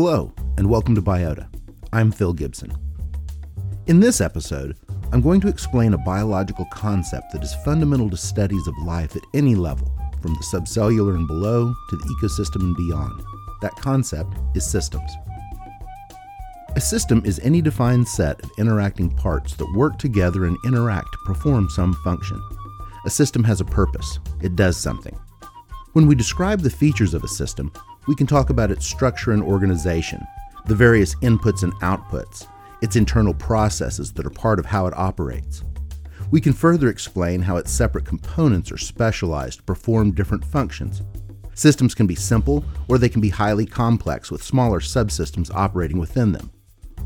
Hello, and welcome to Biota. I'm Phil Gibson. In this episode, I'm going to explain a biological concept that is fundamental to studies of life at any level, from the subcellular and below to the ecosystem and beyond. That concept is systems. A system is any defined set of interacting parts that work together and interact to perform some function. A system has a purpose, it does something. When we describe the features of a system, we can talk about its structure and organization, the various inputs and outputs, its internal processes that are part of how it operates. We can further explain how its separate components are specialized to perform different functions. Systems can be simple, or they can be highly complex with smaller subsystems operating within them.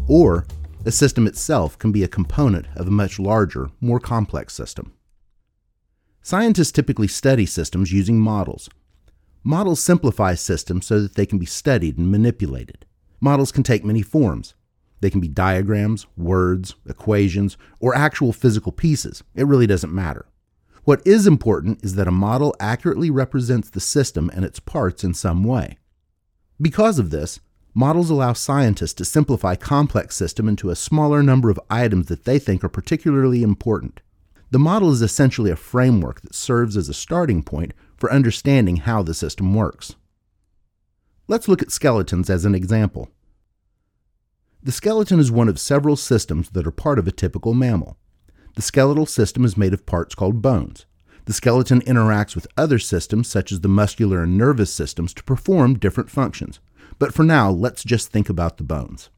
Or, a system itself can be a component of a much larger, more complex system. Scientists typically study systems using models. Models simplify systems so that they can be studied and manipulated. Models can take many forms. They can be diagrams, words, equations, or actual physical pieces. It really doesn't matter. What is important is that a model accurately represents the system and its parts in some way. Because of this, models allow scientists to simplify complex system into a smaller number of items that they think are particularly important. The model is essentially a framework that serves as a starting point for understanding how the system works. Let's look at skeletons as an example. The skeleton is one of several systems that are part of a typical mammal. The skeletal system is made of parts called bones. The skeleton interacts with other systems, such as the muscular and nervous systems, to perform different functions. But for now, let's just think about the bones.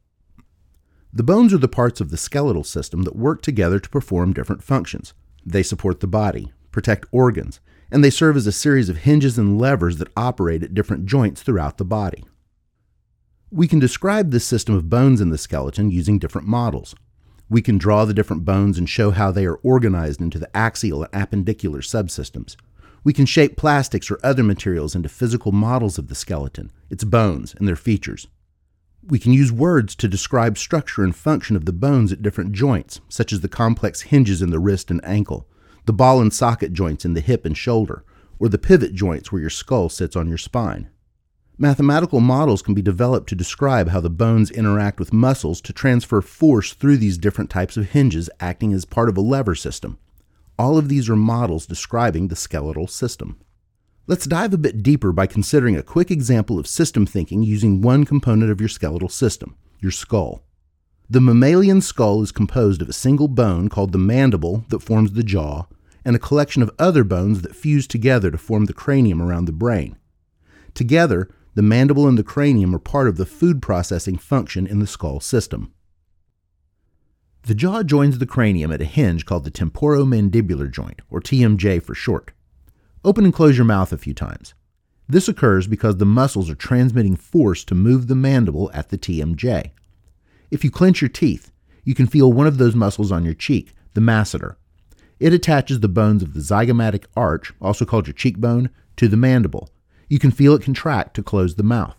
The bones are the parts of the skeletal system that work together to perform different functions. They support the body, protect organs, and they serve as a series of hinges and levers that operate at different joints throughout the body. We can describe this system of bones in the skeleton using different models. We can draw the different bones and show how they are organized into the axial and appendicular subsystems. We can shape plastics or other materials into physical models of the skeleton, its bones, and their features. We can use words to describe structure and function of the bones at different joints, such as the complex hinges in the wrist and ankle, the ball and socket joints in the hip and shoulder, or the pivot joints where your skull sits on your spine. Mathematical models can be developed to describe how the bones interact with muscles to transfer force through these different types of hinges acting as part of a lever system. All of these are models describing the skeletal system. Let's dive a bit deeper by considering a quick example of system thinking using one component of your skeletal system, your skull. The mammalian skull is composed of a single bone called the mandible that forms the jaw, and a collection of other bones that fuse together to form the cranium around the brain. Together, the mandible and the cranium are part of the food processing function in the skull system. The jaw joins the cranium at a hinge called the temporomandibular joint, or TMJ for short. Open and close your mouth a few times. This occurs because the muscles are transmitting force to move the mandible at the TMJ. If you clench your teeth, you can feel one of those muscles on your cheek, the masseter. It attaches the bones of the zygomatic arch, also called your cheekbone, to the mandible, you can feel it contract to close the mouth.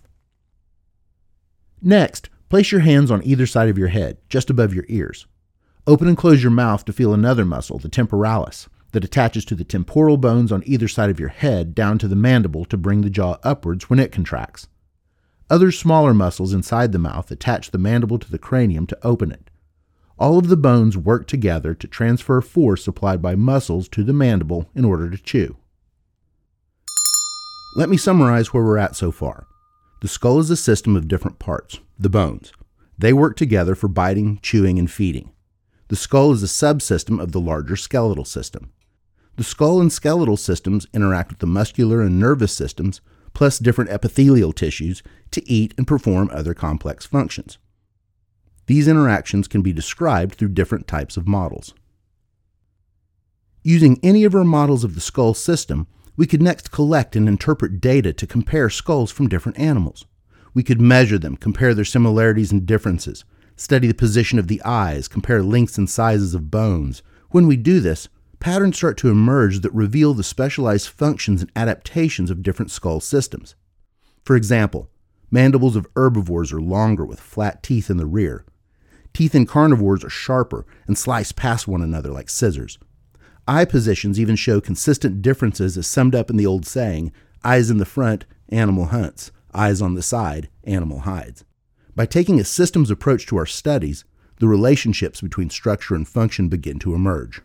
Next, place your hands on either side of your head, just above your ears. Open and close your mouth to feel another muscle, the temporalis, that attaches to the temporal bones on either side of your head down to the mandible to bring the jaw upwards when it contracts. Other smaller muscles inside the mouth attach the mandible to the cranium to open it. All of the bones work together to transfer force supplied by muscles to the mandible in order to chew. Let me summarize where we're at so far. The skull is a system of different parts, the bones. They work together for biting, chewing, and feeding. The skull is a subsystem of the larger skeletal system. The skull and skeletal systems interact with the muscular and nervous systems, plus different epithelial tissues, to eat and perform other complex functions. These interactions can be described through different types of models. Using any of our models of the skull system, we could next collect and interpret data to compare skulls from different animals. We could measure them, compare their similarities and differences, study the position of the eyes, compare lengths and sizes of bones. When we do this, patterns start to emerge that reveal the specialized functions and adaptations of different skull systems. For example, mandibles of herbivores are longer with flat teeth in the rear. Teeth in carnivores are sharper and slice past one another like scissors. Eye positions even show consistent differences as summed up in the old saying eyes in the front, animal hunts, eyes on the side, animal hides. By taking a systems approach to our studies, the relationships between structure and function begin to emerge.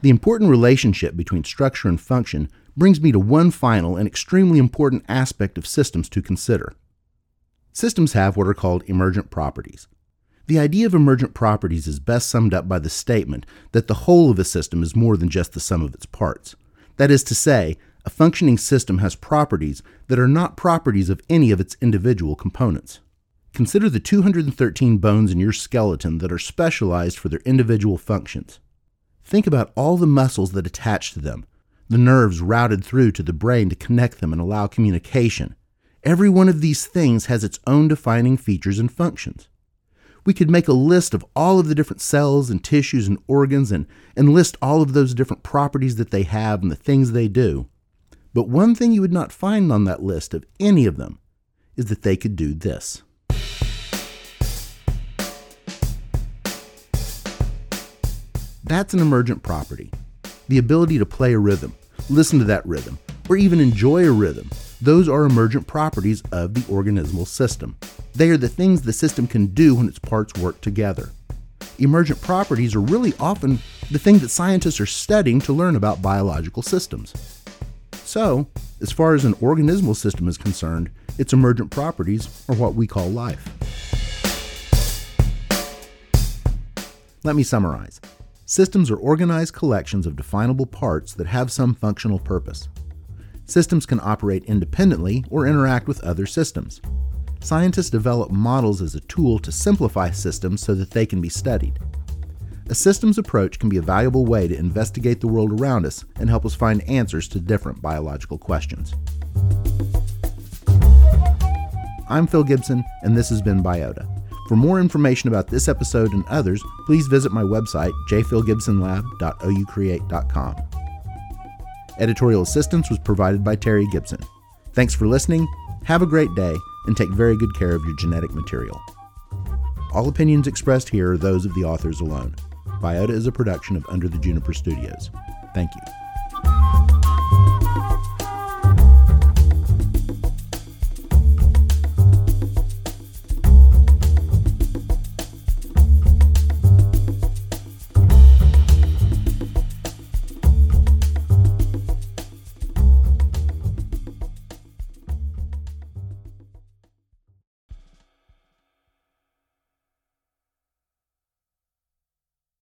The important relationship between structure and function brings me to one final and extremely important aspect of systems to consider. Systems have what are called emergent properties. The idea of emergent properties is best summed up by the statement that the whole of a system is more than just the sum of its parts. That is to say, a functioning system has properties that are not properties of any of its individual components. Consider the 213 bones in your skeleton that are specialized for their individual functions. Think about all the muscles that attach to them, the nerves routed through to the brain to connect them and allow communication. Every one of these things has its own defining features and functions. We could make a list of all of the different cells and tissues and organs and, and list all of those different properties that they have and the things they do. But one thing you would not find on that list of any of them is that they could do this. That's an emergent property. The ability to play a rhythm, listen to that rhythm, or even enjoy a rhythm. Those are emergent properties of the organismal system. They are the things the system can do when its parts work together. Emergent properties are really often the thing that scientists are studying to learn about biological systems. So, as far as an organismal system is concerned, its emergent properties are what we call life. Let me summarize. Systems are organized collections of definable parts that have some functional purpose. Systems can operate independently or interact with other systems. Scientists develop models as a tool to simplify systems so that they can be studied. A systems approach can be a valuable way to investigate the world around us and help us find answers to different biological questions. I'm Phil Gibson, and this has been Biota. For more information about this episode and others, please visit my website, jphilgibsonlab.oucreate.com. Editorial assistance was provided by Terry Gibson. Thanks for listening, have a great day, and take very good care of your genetic material. All opinions expressed here are those of the authors alone. Biota is a production of Under the Juniper Studios. Thank you.